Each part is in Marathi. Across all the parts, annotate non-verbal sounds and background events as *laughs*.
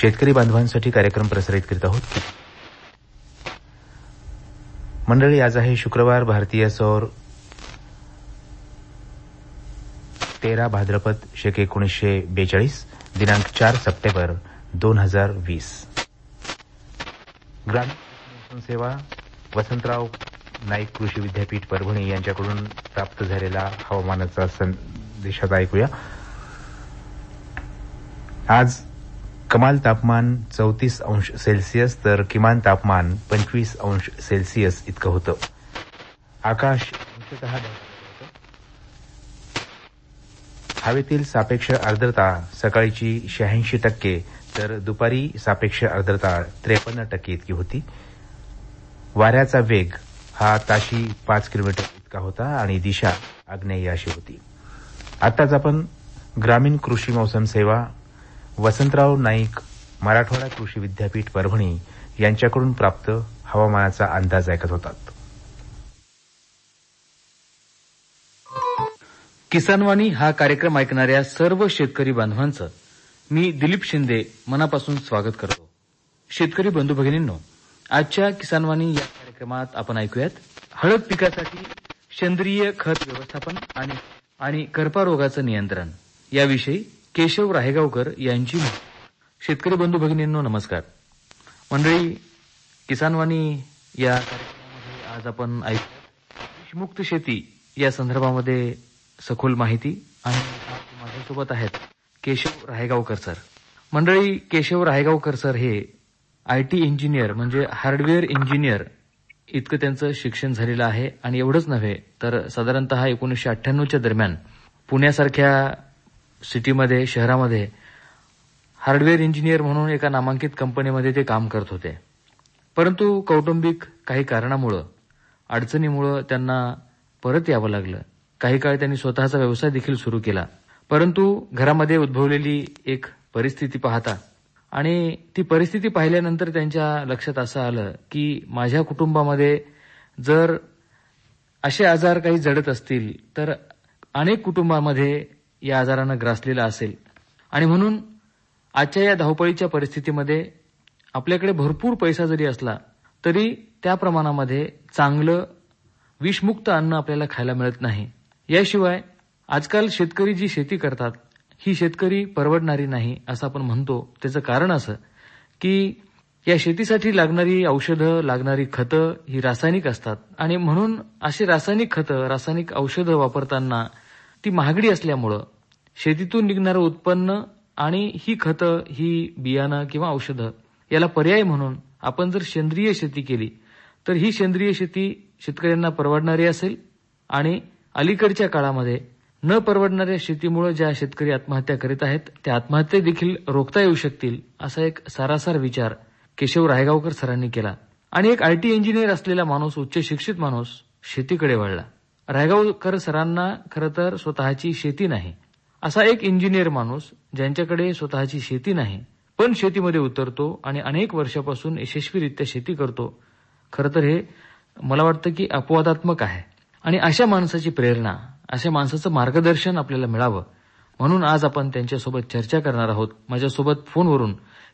शेतकरी बांधवांसाठी कार्यक्रम प्रसारित करीत आहोत. मंडळी आज आहे शुक्रवार भारतीय सौर तेरा भाद्रपद शेक एकोणीसशे बेचाळीस दिनांक चार सप्टेंबर दोन हजार वीस. ग्रामीण सेवा वसंतराव नाईक कृषी विद्यापीठ परभणी यांच्याकडून प्राप्त झालेला हवामानाचा संदेशात ऐकूया. आज कमाल तापमान चौतीस अंश सेल्सिअस तर किमान तापमान पंचवीस अंश सेल्सिअस इतकं होतं. आकाश हवेतील सापेक्ष आर्द्रता सकाळची शहाऐंशी टक्के तर दुपारी सापेक्ष आर्द्रता त्रेपन्न टक्के इतकी होती. वाऱ्याचा वेग हा ताशी पाच किलोमीटर इतका होता आणि दिशा आग्नेय अशी होती. आताच आपण ग्रामीण कृषी मौसम सेवा वसंतराव नाईक मराठवाडा कृषी विद्यापीठ परभणी यांच्याकडून प्राप्त हवामानाचा अंदाज ऐकत होतात. किसानवाणी हा कार्यक्रम ऐकणाऱ्या सर्व शेतकरी बांधवांचं मी दिलीप शिंदे मनापासून स्वागत करतो. शेतकरी बंधू भगिनींनो आजच्या किसानवाणी या कार्यक्रमात आपण ऐकूयात हळद पिकासाठी सेंद्रिय खत व्यवस्थापन आणि आणि करपा रोगाचं नियंत्रण याविषयी केशव राहेगावकर यांची शेतकरी बंधू भगिनींनो नमस्कार. मंडळी किसानवाणी या कार्यक्रमामध्ये आज आपण ऐकू मुक्त शेती या संदर्भामध्ये सखोल माहिती आणि माझ्यासोबत आहेत केशव राहेगावकर सर. मंडळी केशव राहेगावकर सर हे आयटी इंजिनियर म्हणजे हार्डवेअर इंजिनियर. इतकं त्यांचं शिक्षण झालेलं आहे आणि एवढंच नव्हे तर साधारणतः एकोणीसशे अठ्ठ्याण्णवच्या दरम्यान पुण्यासारख्या सिटीमध्ये शहरामध्ये हार्डवेअर इंजिनियर म्हणून एका नामांकित कंपनीमध्ये ते काम करत होते. परंतु कौटुंबिक काही कारणामुळं अडचणीमुळं त्यांना परत यावं लागलं. काही काळ त्यांनी स्वतःचा व्यवसाय देखील सुरू केला. परंतु घरामध्ये उद्भवलेली एक परिस्थिती पाहता आणि ती परिस्थिती पाहिल्यानंतर त्यांच्या लक्षात असं आलं की माझ्या कुटुंबामध्ये जर असे आजार काही जडत असतील तर अनेक कुटुंबामध्ये या आजारानं ग्रासलेला असेल. आणि म्हणून आजच्या या धावपळीच्या परिस्थितीमध्ये आपल्याकडे भरपूर पैसा जरी असला तरी त्या प्रमाणामध्ये चांगलं विषमुक्त अन्न आपल्याला खायला मिळत नाही. याशिवाय आजकाल शेतकरी जी शेती करतात ही शेतकरी परवडणारी नाही असं आपण म्हणतो. त्याचं कारण असं की या शेतीसाठी लागणारी औषधं लागणारी खतं ही रासायनिक असतात. आणि म्हणून अशी रासायनिक खतं रासायनिक औषधं वापरताना ती महागडी असल्यामुळं शेतीतून निघणारं उत्पन्न आणि ही खतं ही बियाणं किंवा औषधं याला पर्याय म्हणून आपण जर सेंद्रिय शेती केली तर ही सेंद्रिय शेती शेतकऱ्यांना परवडणारी असेल आणि अलीकडच्या काळामध्ये न परवडणाऱ्या शेतीमुळे ज्या शेतकरी आत्महत्या करीत आहेत त्या आत्महत्या देखील रोखता येऊ शकतील असा एक सारासार विचार केशव रायगावकर सरांनी केला. आणि एक आयटी इंजिनियर असलेला माणूस उच्च शिक्षित माणूस शेतीकडे वळला. रायगावकर सरांना खरं तर स्वतःची शेती नाही. असा एक इंजिनियर माणूस ज्यांच्याकडे स्वतःची शेती नाही पण शेतीमध्ये उतरतो आणि अनेक वर्षापासून यशस्वीरित्या शेती करतो. खरं तर हे मला वाटतं की अपवादात्मक आहे. आणि अशा माणसाची प्रेरणा अशा माणसाचं मार्गदर्शन आपल्याला मिळावं. म्हणून आज आपण त्यांच्यासोबत चर्चा करणार आहोत. माझ्यासोबत फोनवरून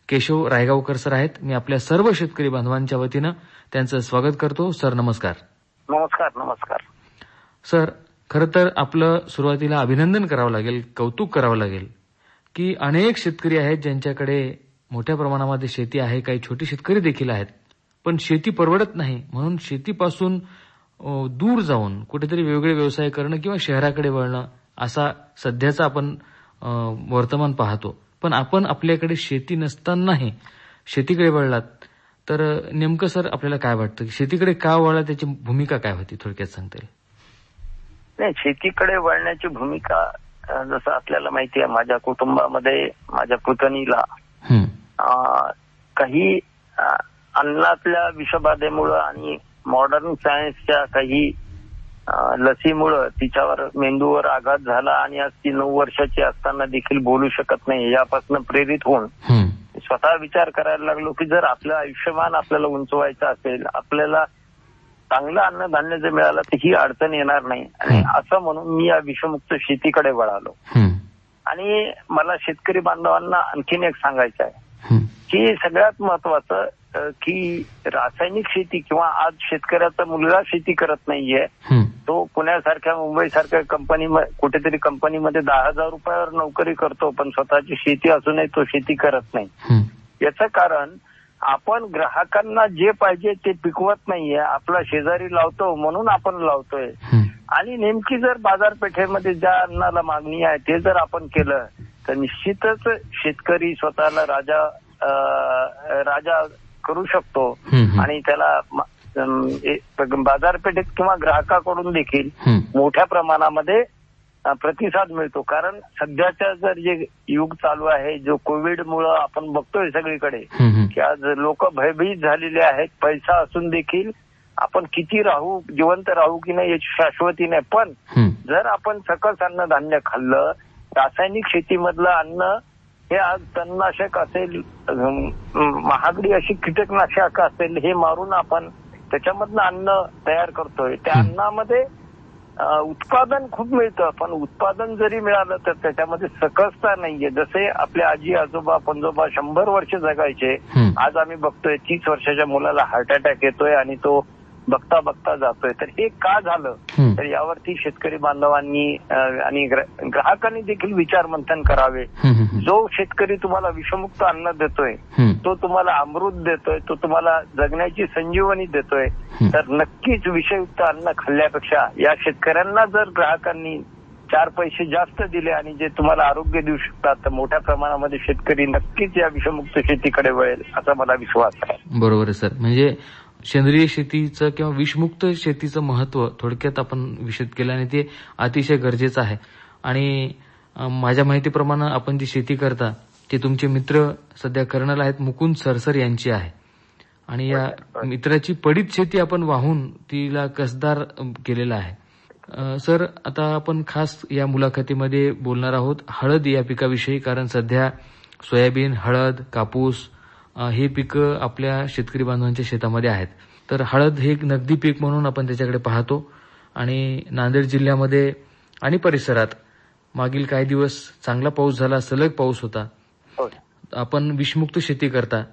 केशव रायगावकर सर आहेत. मी आपल्या सर्व शेतकरी बांधवांच्या वतीनं त्यांचं स्वागत करतो. सर नमस्कार. नमस्कार नमस्कार. सर खरं तर आपलं सुरुवातीला अभिनंदन करावं लागेल कौतुक करावं लागेल की अनेक शेतकरी आहेत ज्यांच्याकडे मोठ्या प्रमाणामध्ये शेती आहे काही छोटे शेतकरी देखील आहेत पण शेती परवडत नाही. म्हणून शेतीपासून दूर जाऊन कुठेतरी वेगळे व्यवसाय करणं किंवा शहराकडे वळणं असा सध्याचा आपण वर्तमान पाहतो. पण आपण आपल्याकडे शेती नसतानाही शेतीकडे वळलात तर नेमकं सर आपल्याला काय वाटतं? की शेतीकडे का वळला? त्याची भूमिका काय होती? थोडक्यात सांगता येईल. नाही शेतीकडे वळण्याची भूमिका जसं आपल्याला माहिती आहे माझ्या कुटुंबामध्ये माझ्या पुतणीला काही अन्नातल्या विषबाधेमुळं आणि मॉडर्न सायन्सच्या काही लसीमुळं तिच्यावर मेंदूवर आघात झाला आणि आज ती नऊ वर्षाची असताना देखील बोलू शकत नाही यापासून प्रेरित होऊन स्वतः विचार करायला लागलो की जर आपलं आयुष्यमान आपल्याला उंचवायचं असेल आपल्याला चांगलं अन्नधान्य जर मिळालं तर ही अडचण येणार नाही आणि असं म्हणून मी या विषमुक्त शेतीकडे वळालो आणि मला शेतकरी बांधवांना आणखीन एक सांगायचं आहे. की सगळ्यात महत्वाचं की रासायनिक शेती किंवा आज शेतकऱ्याचा मुलगा शेती करत नाहीये हं. तो पुण्यासारख्या मुंबई सारख्या कंपनी कुठेतरी कंपनीमध्ये दहा हजार रुपयावर नोकरी करतो पण स्वतःची शेती असूनही तो शेती करत नाही. याचं कारण आपण ग्राहकांना जे पाहिजे ते पिकवत नाहीये आपला शेजारी लावतो म्हणून आपण लावतोय. आणि नेमकी जर बाजारपेठेमध्ये ज्या अन्नाला मागणी आहे ते जर आपण केलं तर निश्चितच शेतकरी स्वतःला राजा राजा करू शकतो. आणि त्याला बाजारपेठेत किंवा ग्राहकाकडून देखील. मोठ्या प्रमाणामध्ये प्रतिसाद मिळतो कारण सध्याच्या जर जे युग चालू आहे जो कोविड मुळे आपण बघतोय सगळीकडे. की आज लोक भयभीत झालेले आहेत पैसा असून देखील आपण किती राहू जिवंत राहू की नाही याची शाश्वती नाही पण. जर आपण सकस अन्नधान्य खाल्लं रासायनिक शेतीमधलं अन्न हे आज तणनाशक असेल महागडी अशी कीटकनाशक असेल हे मारून आपण त्याच्यामधनं अन्न तयार करतोय त्या. अन्नामध्ये उत्पादन खूप मिळतं पण उत्पादन जरी मिळालं तर त्याच्यामध्ये सकसता नाहीये जसे आपले आजी आजोबा पंजोबा शंभर वर्ष जगायचे. आज आम्ही बघतोय तीस वर्षाच्या मुलाला हार्ट अटॅक येतोय आणि तो बघता बघता जातोय तर हे का झालं. तर यावरती शेतकरी बांधवांनी आणि ग्रा- ग्राहकांनी देखील विचार मंथन करावे. जो शेतकरी तुम्हाला विषमुक्त अन्न देतोय. तो तुम्हाला अमृत देतोय तो तुम्हाला जगण्याची संजीवनी देतोय. तर नक्कीच विषयुक्त अन्न खाल्ल्यापेक्षा या शेतकऱ्यांना जर ग्राहकांनी चार पैसे जास्त दिले आणि जे तुम्हाला आरोग्य देऊ शकतात तर मोठ्या प्रमाणामध्ये शेतकरी नक्कीच या विषमुक्त शेतीकडे वळेल असा मला विश्वास आहे बरोबर सर म्हणजे सेंद्रिय शेतीचं किंवा विषमुक्त शेतीचं महत्त्व थोडक्यात आपण विषद केलं आणि ते अतिशय गरजेचं आहे. आणि माझ्या माहितीप्रमाणे आपण जी शेती करता ते तुमचे मित्र सध्या कर्नल आहेत मुकुंद सरसर यांची आहे. आणि या मित्राची पडीत शेती आपण वाहून तिला कसदार केलेलं आहे. सर आता आपण खास या मुलाखतीमध्ये बोलणार आहोत हळद या पिकाविषयी कारण सध्या सोयाबीन हळद कापूस हे पिकं आपल्या शेतकरी बांधवांच्या शेतामध्ये आहेत. तर हळद हे एक नगदी पीक म्हणून आपण त्याच्याकडे पाहतो. आणि नांदेड जिल्ह्यामध्ये आणि परिसरात मागील काही दिवस चांगला पाऊस झाला सलग पाऊस होता. आपण विषमुक्त शेती करता.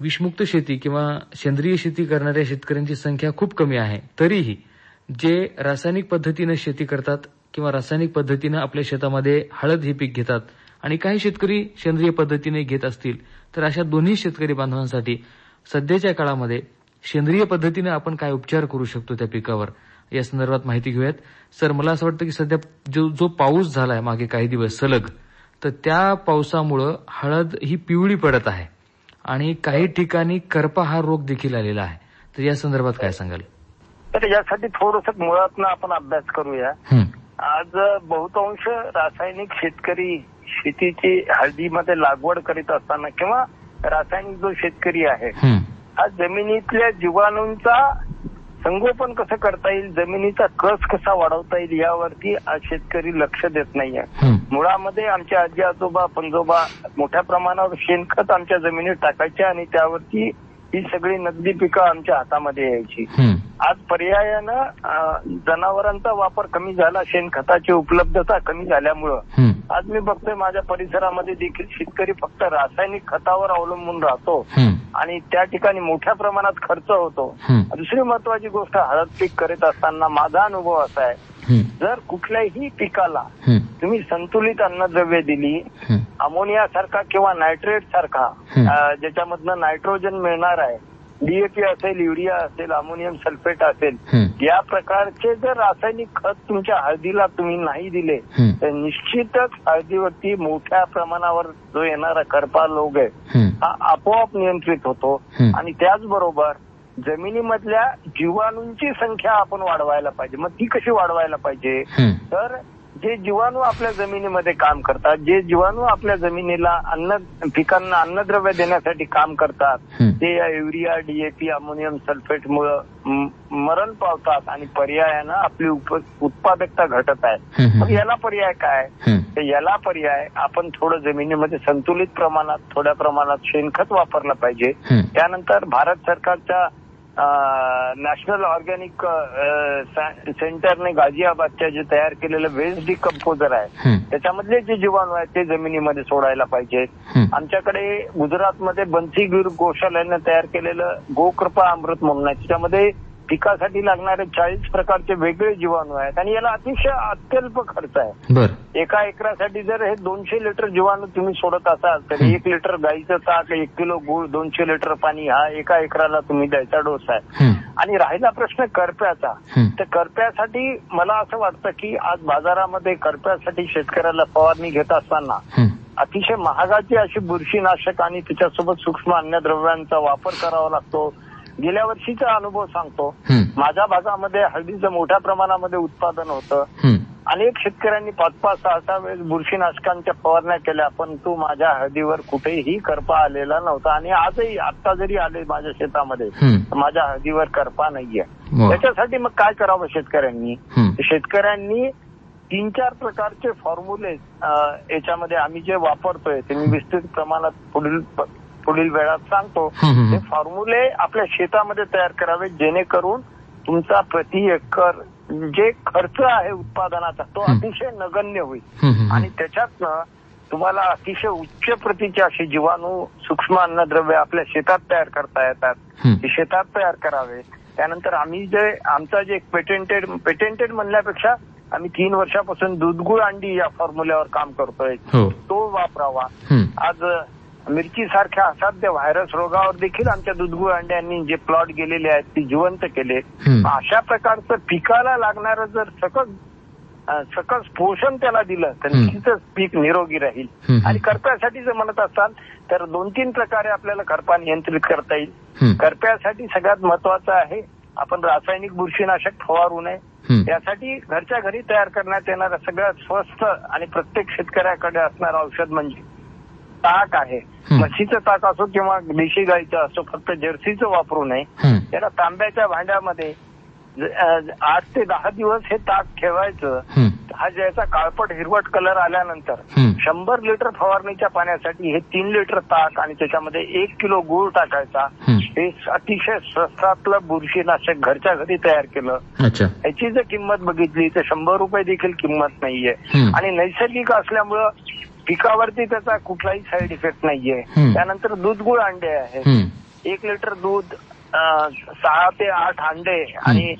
विषमुक्त शेती किंवा सेंद्रिय शेती करणाऱ्या शेतकऱ्यांची संख्या खूप कमी आहे. तरीही जे रासायनिक पद्धतीनं शेती करतात किंवा रासायनिक पद्धतीनं आपल्या शेतामध्ये हळद हे पीक घेतात आणि काही शेतकरी सेंद्रिय पद्धतीने घेत असतील तर अशा दोन्ही शेतकरी बांधवांसाठी सध्याच्या काळामध्ये सेंद्रिय पद्धतीने आपण काय उपचार करू शकतो त्या पिकावर या संदर्भात माहिती घेऊयात. सर मला असं वाटतं की सध्या जो जो पाऊस झालाय मागे काही दिवस सलग तर त्या पावसामुळं हळद ही पिवळी पडत आहे आणि काही ठिकाणी करपा हा रोग देखील आलेला आहे. तर या संदर्भात काय सांगाल? तर यासाठी थोडस मुळातनं आपण अभ्यास करूया. आज बहुतांश रासायनिक शेतकरी शेतीची हळदीमध्ये लागवड करीत असताना किंवा रासायनिक जो शेतकरी आहे हं. जमिनीतल्या जीवाणूंचा संगोपन कसं करता येईल जमिनीचा कस कसा वाढवता येईल यावरती आज शेतकरी लक्ष देत नाहीये. मुळामध्ये आमचे आजी आजोबा पंजोबा मोठ्या प्रमाणावर शेणखत आमच्या जमिनीत टाकायचे आणि त्यावरती ही सगळी नगदी पिकं आमच्या हातामध्ये यायची. आज पर्यायानं जनावरांचा वापर कमी झाला शेणखताची उपलब्धता कमी झाल्यामुळं. आज मी बघतोय माझ्या परिसरामध्ये देखील शेतकरी फक्त रासायनिक खतावर अवलंबून राहतो. आणि त्या ठिकाणी मोठ्या प्रमाणात खर्च होतो. दुसरी महत्वाची गोष्ट हळद पीक करीत असताना माझा अनुभव असा आहे. जर कुठल्याही पिकाला. तुम्ही संतुलित अन्नद्रव्य दिली. अमोनिया सारखा किंवा नायट्रेट सारखा ज्याच्यामधनं नायट्रोजन मिळणार आहे डीएपी असेल युरिया असेल अमोनियम सल्फेट असेल. या प्रकारचे जर रासायनिक खत तुमच्या हळदीला तुम्ही नाही दिले. तर निश्चितच हळदीवरती मोठ्या प्रमाणावर जो येणारा करपा रोग आहे हं. आपोआप नियंत्रित होतो. आणि त्याचबरोबर जमिनीमधल्या जीवाणूंची संख्या आपण वाढवायला पाहिजे मग ती कशी वाढवायला पाहिजे. तर जे जीवाणू आपल्या जमिनीमध्ये काम करतात जे जीवाणू आपल्या जमिनीला अन्न पिकांना अन्नद्रव्य देण्यासाठी काम करतात. ते या युरिया डीएपी अमोनियम सल्फेट मुळे मरण पावतात आणि पर्यायानं आपली उत्पादकता घटत आहे. मग याला पर्याय काय. तर याला पर्याय आपण थोडं जमिनीमध्ये संतुलित प्रमाणात थोड्या प्रमाणात शेणखत वापरलं पाहिजे. त्यानंतर भारत सरकारच्या नॅशनल ऑर्गॅनिक सेंटरने गाझियाबादच्या जे तयार केलेलं वेस्ट डिकम्पोजर आहे त्याच्यामधले जे जीवाणू आहेत ते जमिनीमध्ये सोडायला पाहिजेत. आमच्याकडे गुजरातमध्ये बन्सीगिर गोशाल्यानं तयार केलेलं गोकृपा अमृत म्हणून आहे. त्याच्यामध्ये पिकासाठी लागणारे चाळीस प्रकारचे वेगळे जीवाणू आहेत आणि याला अतिशय अत्यल्प खर्च आहे. एका एकरासाठी जर हे दोनशे लिटर जीवाणू तुम्ही सोडत असाल तर एक लिटर गाईचं ताक एक किलो गुळ दोनशे लिटर पाणी हा एका एकराला तुम्ही द्यायचा डोस आहे. आणि राहिला प्रश्न करप्याचा. तर करप्यासाठी मला असं वाटतं की आज बाजारामध्ये करप्यासाठी शेतकऱ्याला फवारणी घेत असताना अतिशय महागाची अशी बुरशीनाशक आणि त्याच्यासोबत सूक्ष्म अन्नद्रव्यांचा वापर करावा लागतो. गेल्या वर्षीचा अनुभव सांगतो माझ्या भागामध्ये हळदीचं मोठ्या प्रमाणामध्ये उत्पादन होतं. अनेक शेतकऱ्यांनी पाच पाच सहा सहा वेळेस बुरशीनाशकांच्या फवारण्या केल्या परंतु माझ्या हळदीवर कुठेही करपा आलेला नव्हता आणि आजही आता जरी आले माझ्या शेतामध्ये. तर माझ्या हळदीवर करपा नाहीये. त्याच्यासाठी मग काय करावं शेतकऱ्यांनी. शेतकऱ्यांनी तीन चार प्रकारचे फॉर्म्युले याच्यामध्ये आम्ही जे वापरतोय ते मी विस्तृत प्रमाणात पुढील पुढील वेळात सांगतो हं, ते. फॉर्म्युले आपल्या शेतामध्ये तयार करावे जेणेकरून तुमचा प्रति एकर जे खर्च आहे उत्पादनाचा तो. अतिशय नगण्य होईल आणि त्याच्यातनं तुम्हाला अतिशय उच्च प्रतीचे असे जीवाणू सूक्ष्म अन्नद्रव्य आपल्या शेतात तयार करता येतात. ते शेतात तयार करावे त्यानंतर आम्ही जे आमचा जे पेटेंटेड पेटेंटेड म्हणण्यापेक्षा आम्ही तीन वर्षापासून दूधगुळ अंडी या फॉर्म्युल्यावर काम करतोय हो तो वापरावा. आज मिरची सारख्या असाध्य व्हायरस रोगावर देखील आमच्या दुधगुळ अंड्यांनी जे प्लॉट गेलेले आहेत ते जिवंत केले. अशा प्रकारचं पिकाला लागणारं जर सकस सकस पोषण त्याला दिलं तर. निश्चितच पीक निरोगी राहील. आणि करप्यासाठी जर म्हणत असाल तर दोन तीन प्रकारे आपल्याला करपा नियंत्रित करता येईल. करप्यासाठी सगळ्यात महत्वाचं आहे आपण रासायनिक बुरशीनाशक फवारू नये. यासाठी घरच्या घरी तयार करण्यात येणारं सगळ्यात स्वस्त आणि प्रत्येक शेतकऱ्याकडे असणारं औषध म्हणजे ताक आहे. म्हशीचं ताक असो किंवा देशी गाईचं असो फक्त जर्सीचं वापरू नये. त्याला तांब्याच्या भांड्यामध्ये आठ ते दहा दिवस हे ताक ठेवायचं हं. ज्याचा काळपट हिरवट कलर आल्यानंतर. शंभर लिटर फवारणीच्या पाण्यासाठी हे तीन लिटर ताक आणि त्याच्यामध्ये एक किलो गूळ टाकायचा हं. अतिशय स्वस्तातलं बुरशीनाशक घरच्या घरी तयार केलं याची जर किंमत बघितली तर शंभर रुपये देखील किंमत नाहीये. आणि नैसर्गिक असल्यामुळं पिकावरती त्याचा कुठलाही साईड इफेक्ट नाहीये. त्यानंतर दूध गुळ अंडे आहे हं. एक लिटर दूध सहा ते आठ अंडे आणि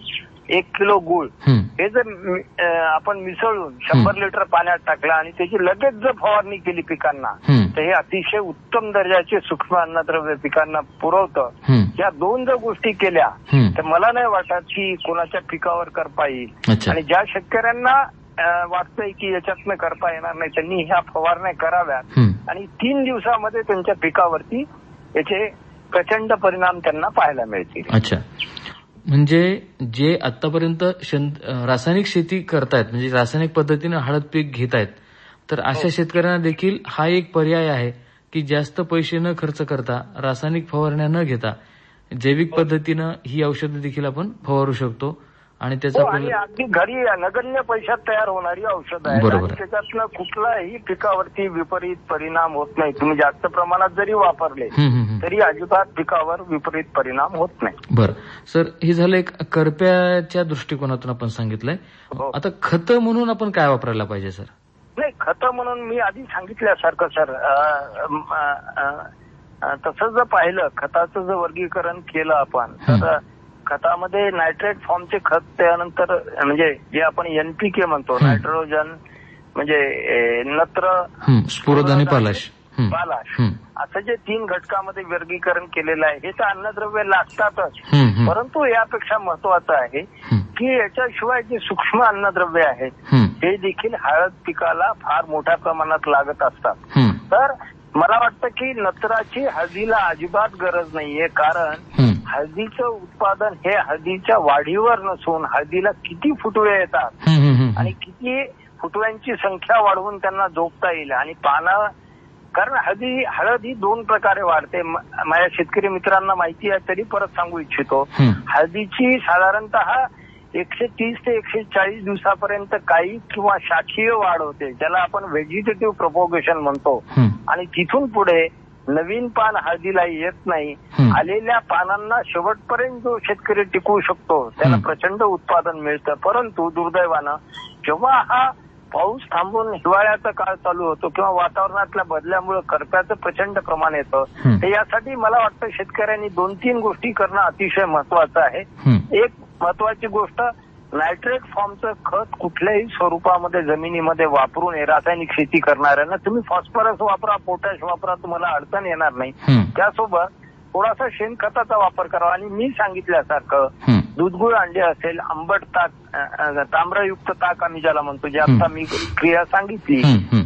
एक किलो गुळ हं. जर आपण मिसळून शंभर लिटर पाण्यात टाकलं आणि त्याची लगेच जर फवारणी केली पिकांना. तर हे अतिशय उत्तम दर्जाचे सूक्ष्म अन्नद्रव्य पिकांना पुरवतं. या दोन जर गोष्टी केल्या. तर मला नाही वाटत की कोणाच्या पिकावर करपा येईल आणि ज्या शेतकऱ्यांना वाटतंय की याच्यातनं करता येणार नाही. त्यांनी ह्या फवारण्या कराव्यात. हं. आणि तीन दिवसामध्ये त्यांच्या पिकावरती याचे प्रचंड परिणाम त्यांना पाहायला मिळतील. अच्छा. म्हणजे जे आतापर्यंत रासायनिक शेती करतायत म्हणजे रासायनिक पद्धतीनं हळद पीक घेतायत तर अशा शेतकऱ्यांना देखील हा एक पर्याय आहे की जास्त पैसे न खर्च करता रासायनिक फवारण्या न घेता जैविक पद्धतीनं ही औषधं देखील आपण फवारू शकतो. आणि त्याचा हो आपल्याला- अगदी घरी नगण्य पैशात तयार होणारी औषध आहे. त्याच्यातनं कुठलाही पिकावरती विपरीत परिणाम होत नाही. तुम्ही जास्त प्रमाणात जरी वापरले. तरी अजिबात पिकावर विपरीत परिणाम होत नाही. बरं. सर हे झालं एक करप्याच्या दृष्टिकोनातून आपण सांगितलंय. हो. आता खतं म्हणून आपण काय वापरायला पाहिजे सर? नाही खतं म्हणून मी आधी सांगितल्यासारखं सर. तसं जर पाहिलं खताचं जर वर्गीकरण केलं आपण तर खतामध्ये नायट्रेट फॉर्मचे खत त्यानंतर म्हणजे जे आपण एनपीके म्हणतो. नायट्रोजन म्हणजे नत्र स्फुरद आणि पालाश. पालाश. असं जे तीन घटकामध्ये वर्गीकरण केलेलं आहे हे तर अन्नद्रव्य लागतातच. परंतु यापेक्षा महत्वाचं आहे. की याच्याशिवाय जे सूक्ष्म अन्नद्रव्य आहेत हं. ते देखील हळद पिकाला फार मोठ्या प्रमाणात लागत असतात. तर मला वाटतं की नत्राची हळदीला अजिबात गरज नाहीये कारण. हळदीचं उत्पादन हे हळदीच्या वाढीवर नसून हळदीला किती फुटवे येतात. आणि किती फुटव्यांची संख्या वाढवून त्यांना जोपता येईल आणि पानं कारण हळदी हळद ही दोन प्रकारे वाढते माझ्या शेतकरी मित्रांना माहिती आहे तरी परत सांगू इच्छितो. हळदीची साधारणतः एकशे तीस ते एकशे चाळीस दिवसापर्यंत काही किंवा शाखीय वाढ होते ज्याला आपण व्हेजिटेटिव्ह प्रपोगेशन म्हणतो. आणि तिथून पुढे नवीन पान हळदीला येत नाही. आलेल्या पानांना शेवटपर्यंत जो शेतकरी टिकवू शकतो त्याला. प्रचंड उत्पादन मिळतं परंतु दुर्दैवानं जेव्हा हा पाऊस थांबून हिवाळ्याचा काळ चालू होतो किंवा वातावरणातल्या बदल्यामुळे करप्याचं प्रचंड प्रमाण येतं. तर यासाठी मला वाटतं शेतकऱ्यांनी दोन तीन गोष्टी करणं अतिशय महत्वाचं आहे. एक महत्वाची गोष्ट नायट्रेट फॉर्मचं खत कुठल्याही स्वरूपामध्ये जमिनीमध्ये वापरून रासायनिक शेती करणाऱ्यांना तुम्ही फॉस्फरस वापरा पोटॅश वापरा तुम्हाला अडचण येणार नाही. त्यासोबत थोडासा शेणखताचा वापर करावा आणि मी सांगितल्यासारखं. दूधगुळ अंडे असेल आंबट ताक ताम्रयुक्त ताक आम्ही ज्याला म्हणतो जे आता मी क्रिया सांगितली.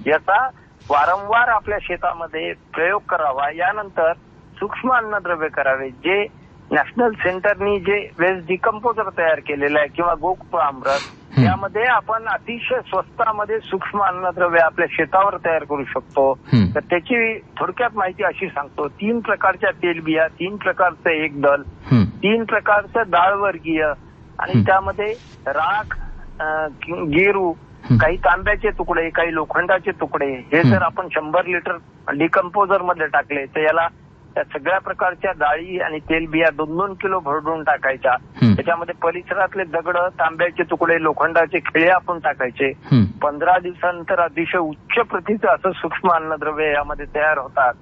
याचा वारंवार आपल्या शेतामध्ये प्रयोग करावा यानंतर सूक्ष्म अन्नद्रव्य करावे जे नॅशनल सेंटरनी जे वेस्ट डिकम्पोजर तयार केलेलं आहे किंवा गोकुळ आमरस हं. यामध्ये आपण अतिशय स्वस्तामध्ये सूक्ष्म अन्नद्रव्य आपल्या शेतावर तयार करू शकतो. तर त्याची थोडक्यात माहिती अशी सांगतो तीन प्रकारच्या तेलबिया तीन प्रकारचं एक दल. तीन प्रकारचं डाळवर्गीय आणि. त्यामध्ये राख गेरू. काही तांब्याचे तुकडे काही लोखंडाचे तुकडे हे हं. जर आपण शंभर लिटर डिकम्पोजरमध्ये टाकले तर याला त्या सगळ्या प्रकारच्या डाळी आणि तेलबिया दोन दोन किलो भरडून टाकायच्या. त्याच्यामध्ये परिसरातले दगड तांब्याचे तुकडे लोखंडाचे खिळे आपण टाकायचे. पंधरा दिवसानंतर अतिशय उच्च प्रतीचं असं सूक्ष्म अन्नद्रव्य यामध्ये तयार होतात.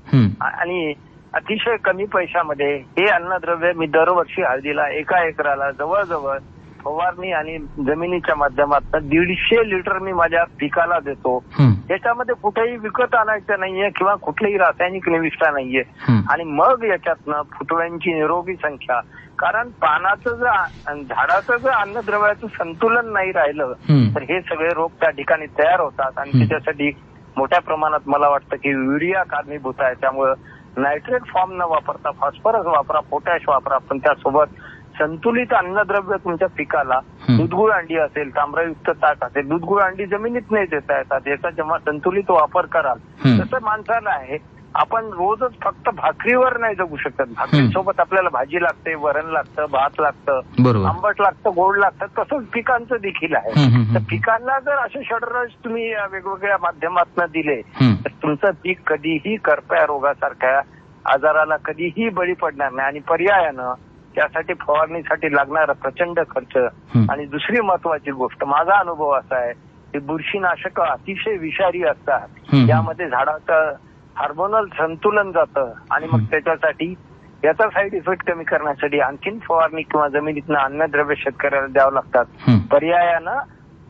आणि अतिशय कमी पैशामध्ये हे अन्नद्रव्य मी दरवर्षी हळदीला एका एकराला जवळजवळ फवारणी आणि जमिनीच्या माध्यमातून दीडशे लिटर मी माझ्या पिकाला देतो. त्याच्यामध्ये कुठेही विकत आणायचं नाहीये किंवा कुठलीही रासायनिक निविष्ठा नाहीये. आणि मग याच्यातनं फुटव्यांची निरोगी संख्या कारण पानाचं जर झाडाचं जर अन्नद्रव्याचं संतुलन नाही राहिलं. तर हे सगळे रोग त्या ठिकाणी तयार होतात आणि. त्याच्यासाठी मोठ्या प्रमाणात मला वाटतं की युरिया कारणीभूत आहे त्यामुळं नायट्रेट फॉर्म न वापरता फॉस्फरस वापरा पोटॅश वापरा पण त्यासोबत संतुलित अन्नद्रव्य तुमच्या पिकाला. दूधगुळ अंडी असेल तांबरायुक्त ताक असेल दूधगुळ अंडी जमिनीत नाही देता येतात याचा जेव्हा संतुलित वापर कराल. तसं माणसाला आहे आपण रोजच फक्त भाकरीवर नाही जगू शकत भाकरीसोबत आपल्याला भाजी लागते वरण लागतं भात लागतं आंबट लागतं गोड लागतं तसंच पिकांचं देखील आहे. तर पिकांना जर असे षडरज तुम्ही वेगवेगळ्या माध्यमातून दिले. तर तुमचं पीक कधीही करप्या रोगासारख्या आजाराला कधीही बळी पडणार नाही आणि पर्यायानं त्यासाठी फवारणीसाठी लागणारा प्रचंड खर्च. आणि दुसरी महत्वाची गोष्ट माझा अनुभव असा आहे की बुरशीनाशक अतिशय विषारी असतात. यामध्ये झाडाचं हार्मोनल संतुलन जातं आणि मग. त्याच्यासाठी याचा साईड इफेक्ट कमी करण्यासाठी आणखीन फवारणी किंवा जमिनीतनं अन्नद्रव्य शेतकऱ्याला द्यावं लागतात. पर्यायानं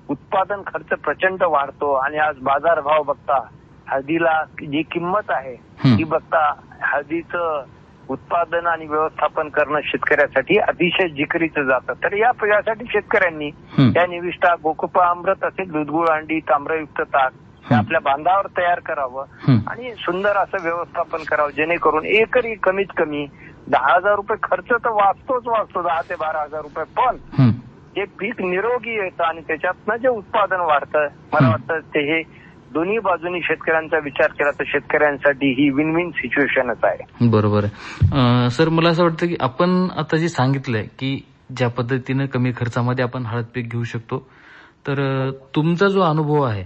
उत्पादन खर्च प्रचंड वाढतो आणि आज बाजारभाव बघता हळदीला जी किंमत आहे. ती बघता हळदीचं उत्पादन आणि व्यवस्थापन करणं शेतकऱ्यासाठी अतिशय जिकरीचं जातं तर या यासाठी शेतकऱ्यांनी. त्या निविष्ठा गोकुपा अमृत असेल दूधगुळ अंडी ताम्रयुक्त ताक. आपल्या बांधावर तयार करावं. आणि सुंदर असं व्यवस्थापन करावं जेणेकरून एकरी कमीत कमी दहा हजार रुपये खर्च तर वाचतोच वाचतो दहा ते बारा हजार रुपये पण. जे पीक निरोगी येतं आणि त्याच्यातनं जे उत्पादन वाढतं मला. वाटतं ते हे दोन्ही बाजूनी शेतकऱ्यांचा विचार केला तर शेतकऱ्यांसाठी ही विन विन सिच्युएशनच आहे. बरोबर आहे. सर मला असं वाटतं की आपण आता जे सांगितलंय की ज्या पद्धतीनं कमी खर्चामध्ये आपण हळद पीक घेऊ शकतो तर तुमचा जो अनुभव आहे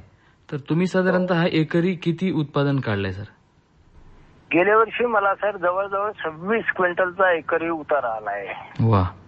तर तुम्ही साधारणतः एकरी किती उत्पादन काढलंय सर? गेल्या वर्षी मला सर जवळजवळ सव्वीस क्विंटलचा एकरी उतारा आलाय. वा. आणि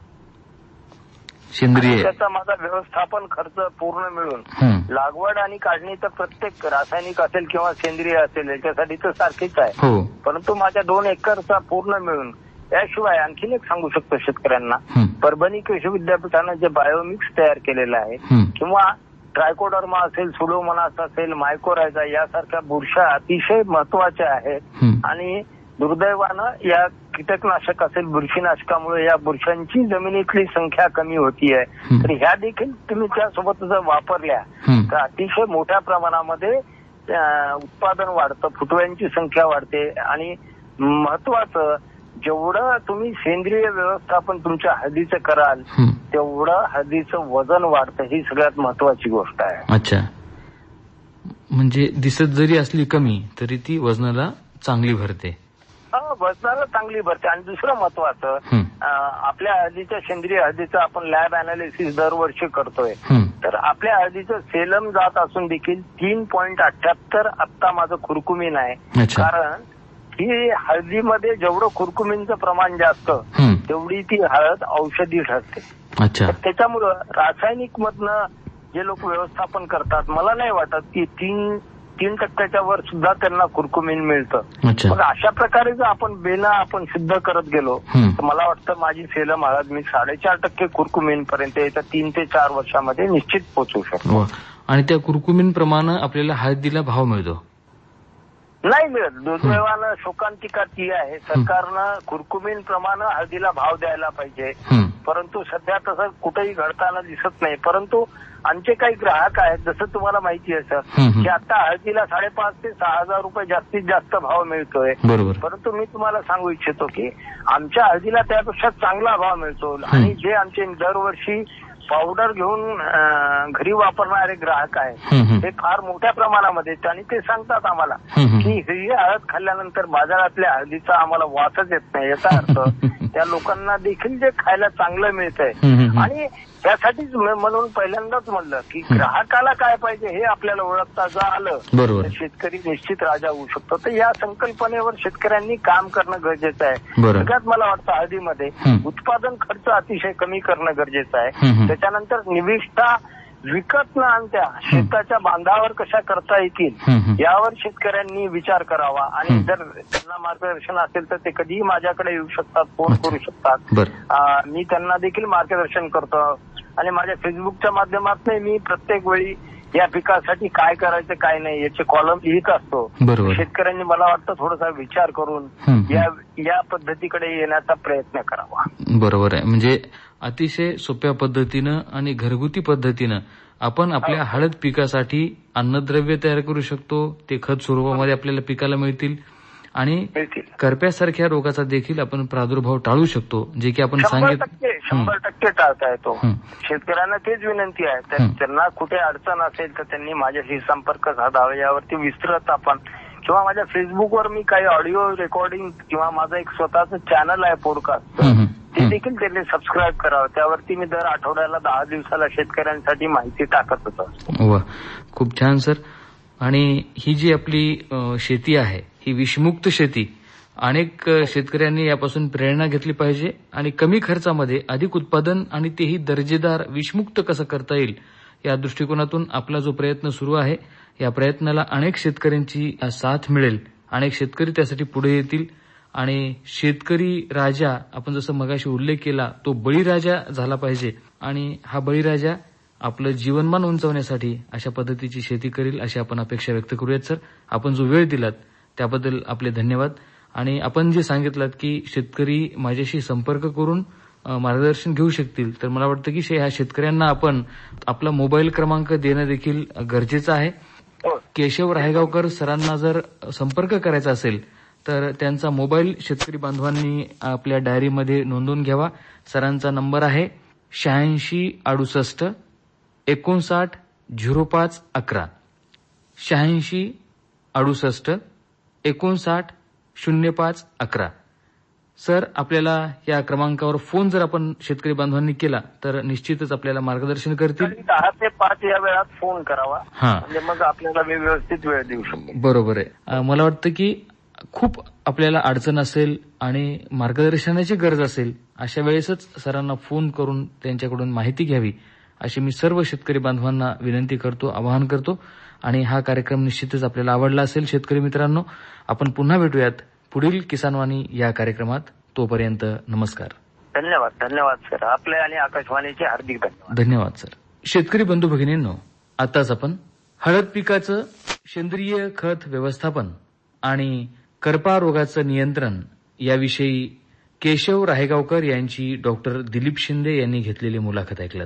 सेंद्रिय त्याचा माझा व्यवस्थापन खर्च पूर्ण मिळून. लागवड आणि काढणी तर प्रत्येक रासायनिक असेल किंवा सेंद्रिय असेल याच्यासाठी तर सारखीच आहे हो परंतु माझ्या दोन एकरचा पूर्ण मिळून याशिवाय आणखीन एक सांगू शकतो शेतकऱ्यांना. परभणी कृषी विद्यापीठानं जे बायोमिक्स तयार केलेलं आहे. किंवा ट्रायकोडर्मा असेल सुडोमोनास असेल मायकोरायझा यासारख्या बुरशा अतिशय महत्त्वाच्या आहेत. आणि दुर्दैवानं या कीटकनाशक असेल बुरशीनाशकामुळे या बुरशांची जमिनीतली संख्या कमी होतीये हं. तर ह्या देखील तुम्ही त्यासोबत जर वापरल्या. तर अतिशय मोठ्या प्रमाणामध्ये उत्पादन वाढतं फुटव्यांची संख्या वाढते आणि महत्वाचं जेवढं तुम्ही सेंद्रिय व्यवस्थापन तुमच्या हळदीचं कराल. तेवढं हळदीचं वजन वाढतं ही सगळ्यात महत्वाची गोष्ट आहे अच्छा म्हणजे दिसत जरी असली कमी तरी ती वजनाला चांगली भरते हा, वजनाला चांगली भरते. आणि दुसरं महत्वाचं आपल्या हळदीच्या सेंद्रिय हळदीचं आपण लॅब अनालिसिस दरवर्षी करतोय. तर आपल्या हळदीचं सेलम जात असून देखील तीन पॉईंट अठ्याहत्तर आत्ता माझं खुरकुमीन आहे. कारण ही हळदीमध्ये जेवढं कुरकुमींचं प्रमाण जास्त. तेवढी ती हळद औषधी ठरते. तर त्याच्यामुळं रासायनिक मधनं जे लोक व्यवस्थापन करतात मला नाही वाटत की तीन तीन टक्क्याच्या वर सुद्धा त्यांना कुरकुमीन मिळतं मग अशा प्रकारे जर आपण बेना आपण सिद्ध करत गेलो. तर मला वाटतं माझी सेलम हळद मी साडेचार टक्के कुरकुमीन पर्यंत येत्या तीन ते चार वर्षामध्ये निश्चित पोहोचू शकतो. आणि त्या कुरकुमीन प्रमाणे आपल्याला हळदीला भाव मिळतो नाही मिळत. दुर्दैवानं शोकांतिका ती आहे. सरकारनं कुरकुमीन प्रमाणे हळदीला भाव द्यायला पाहिजे. परंतु सध्या तसं कुठेही घडताना दिसत नाही. परंतु आमचे काही ग्राहक आहेत जसं तुम्हाला माहिती आहे सर. की आता हळदीला साडेपाच ते सहा हजार रुपये जास्तीत जास्त भाव मिळतोय. बरोबर. परंतु मी तुम्हाला सांगू इच्छितो की आमच्या हळदीला त्यापेक्षा चांगला भाव मिळतो. आणि जे आमचे दरवर्षी पावडर घेऊन घरी वापरणारे ग्राहक आहेत. ते फार मोठ्या प्रमाणामध्ये आणि ते सांगतात आम्हाला. की ही हळद खाल्ल्यानंतर बाजारातल्या हळदीचा आम्हाला वासच येत नाही याचा अर्थ *laughs* त्या लोकांना देखील जे खायला चांगलं मिळतंय. आणि त्यासाठीच म- म्हणून पहिल्यांदाच म्हणलं की ग्राहकाला काय पाहिजे हे आपल्याला ओळखता जर आलं बरोबर. तर शेतकरी निश्चित राजा होऊ शकतो तर या संकल्पनेवर शेतकऱ्यांनी काम करणं गरजेचं आहे. सगळ्यात मला वाटतं हळदीमध्ये. उत्पादन खर्च अतिशय कमी करणं गरजेचं आहे. त्याच्यानंतर निविष्ठा विकत न आणत्या शेताच्या बांधावर कशा करता येतील. यावर शेतकऱ्यांनी विचार करावा. आणि. जर त्यांना मार्गदर्शन असेल तर ते कधीही माझ्याकडे येऊ शकतात फोन करू शकतात. मी त्यांना देखील मार्गदर्शन करतो. आणि माझ्या फेसबुकच्या माध्यमातून मी प्रत्येक वेळी या पिकासाठी काय करायचं काय नाही याचे कॉलम लिहित असतो. शेतकऱ्यांनी मला वाटतं थोडासा विचार करून. या या पद्धतीकडे येण्याचा प्रयत्न करावा. बरोबर आहे. म्हणजे अतिशय सोप्या पद्धतीनं आणि घरगुती पद्धतीनं आपण आपल्या हळद पिकासाठी अन्नद्रव्य तयार करू शकतो ते खत स्वरूपामध्ये आपल्याला पिकाला मिळतील आणि करप्यासारख्या रोगाचा देखील आपण प्रादुर्भाव टाळू शकतो जे की आपण सांगितलं शंभर टक्के टाळता येतो. हं. शेतकऱ्यांना तेच विनंती आहे तर हं. त्यांना कुठे अडचण असेल तर त्यांनी माझ्याशी संपर्क साधावा यावरती विस्तृत आपण किंवा माझ्या फेसबुकवर मी काही ऑडिओ रेकॉर्डिंग किंवा माझं एक स्वतःचं चॅनल आहे पॉडकास्ट हं. ते. देखील त्यांनी सबस्क्राईब करावं त्यावरती मी दर आठवड्याला दहा दिवसाला शेतकऱ्यांसाठी माहिती टाकत होतो वा खूप छान सर आणि ही जी आपली शेती आहे ही विषमुक्त शेती अनेक शेतकऱ्यांनी यापासून प्रेरणा घेतली पाहिजे आणि कमी खर्चामध्ये अधिक उत्पादन आणि तेही दर्जेदार विषमुक्त कसं करता येईल या दृष्टिकोनातून आपला जो प्रयत्न सुरू आहे या प्रयत्नाला अनेक शेतकऱ्यांची साथ मिळेल अनेक शेतकरी त्यासाठी पुढे येतील आणि शेतकरी राजा आपण जसं मगाशी उल्लेख केला तो बळीराजा झाला पाहिजे. आणि हा बळीराजा आपलं जीवनमान उंचवण्यासाठी अशा पद्धतीची शेती करील अशी आपण अपेक्षा व्यक्त करूयात सर. आपण जो वेळ दिलात त्याबद्दल आपले धन्यवाद. आणि आपण जे सांगितलं की शेतकरी माझ्याशी संपर्क करून मार्गदर्शन घेऊ शकतील तर मला वाटतं की शे- ह्या शेतकऱ्यांना आपण आपला मोबाईल क्रमांक देणं देखील गरजेचं आहे. हो. केशव रायगावकर सरांना जर संपर्क करायचा असेल तर त्यांचा मोबाईल शेतकरी बांधवांनी आपल्या डायरीमध्ये नोंदवून घ्यावा. सरांचा नंबर आहे शहाऐंशी अडुसष्ट एकोणसाठ झिरो पाच अकरा. शहाऐंशी अडुसष्ट एकोणसाठ शून्य पाच अकरा. सर आपल्याला या क्रमांकावर फोन जर आपण शेतकरी बांधवांनी केला तर निश्चितच आपल्याला मार्गदर्शन करतील. दहा ते पाच या वेळात फोन करावा. हा. म्हणजे मग आपल्याला मी व्यवस्थित वेळ देऊ शकतो. बरोबर आहे. मला वाटतं की खूप आपल्याला अडचण असेल आणि मार्गदर्शनाची गरज असेल अशा वेळेसच सरांना फोन करून त्यांच्याकडून माहिती घ्यावी अशी मी सर्व शेतकरी बांधवांना विनंती करतो आवाहन करतो. आणि हा कार्यक्रम निश्चितच आपल्याला आवडला असेल शेतकरी मित्रांनो. आपण पुन्हा भेटूयात. पुढील किसानवाणी या कार्यक्रमात. तोपर्यंत नमस्कार. धन्यवाद धन्यवाद सर. आपले आणि आकाशवाणीचे हार्दिक धन्यवाद. धन्यवाद सर. शेतकरी बंधू भगिनींनो आताच आपण हळद पिकाचं सेंद्रिय खत व्यवस्थापन आणि कर्पारोगाचं नियंत्रण याविषयी केशव राहेगावकर यांची डॉक्टर दिलीप शिंदे यांनी घेतलेली मुलाखत ऐकलं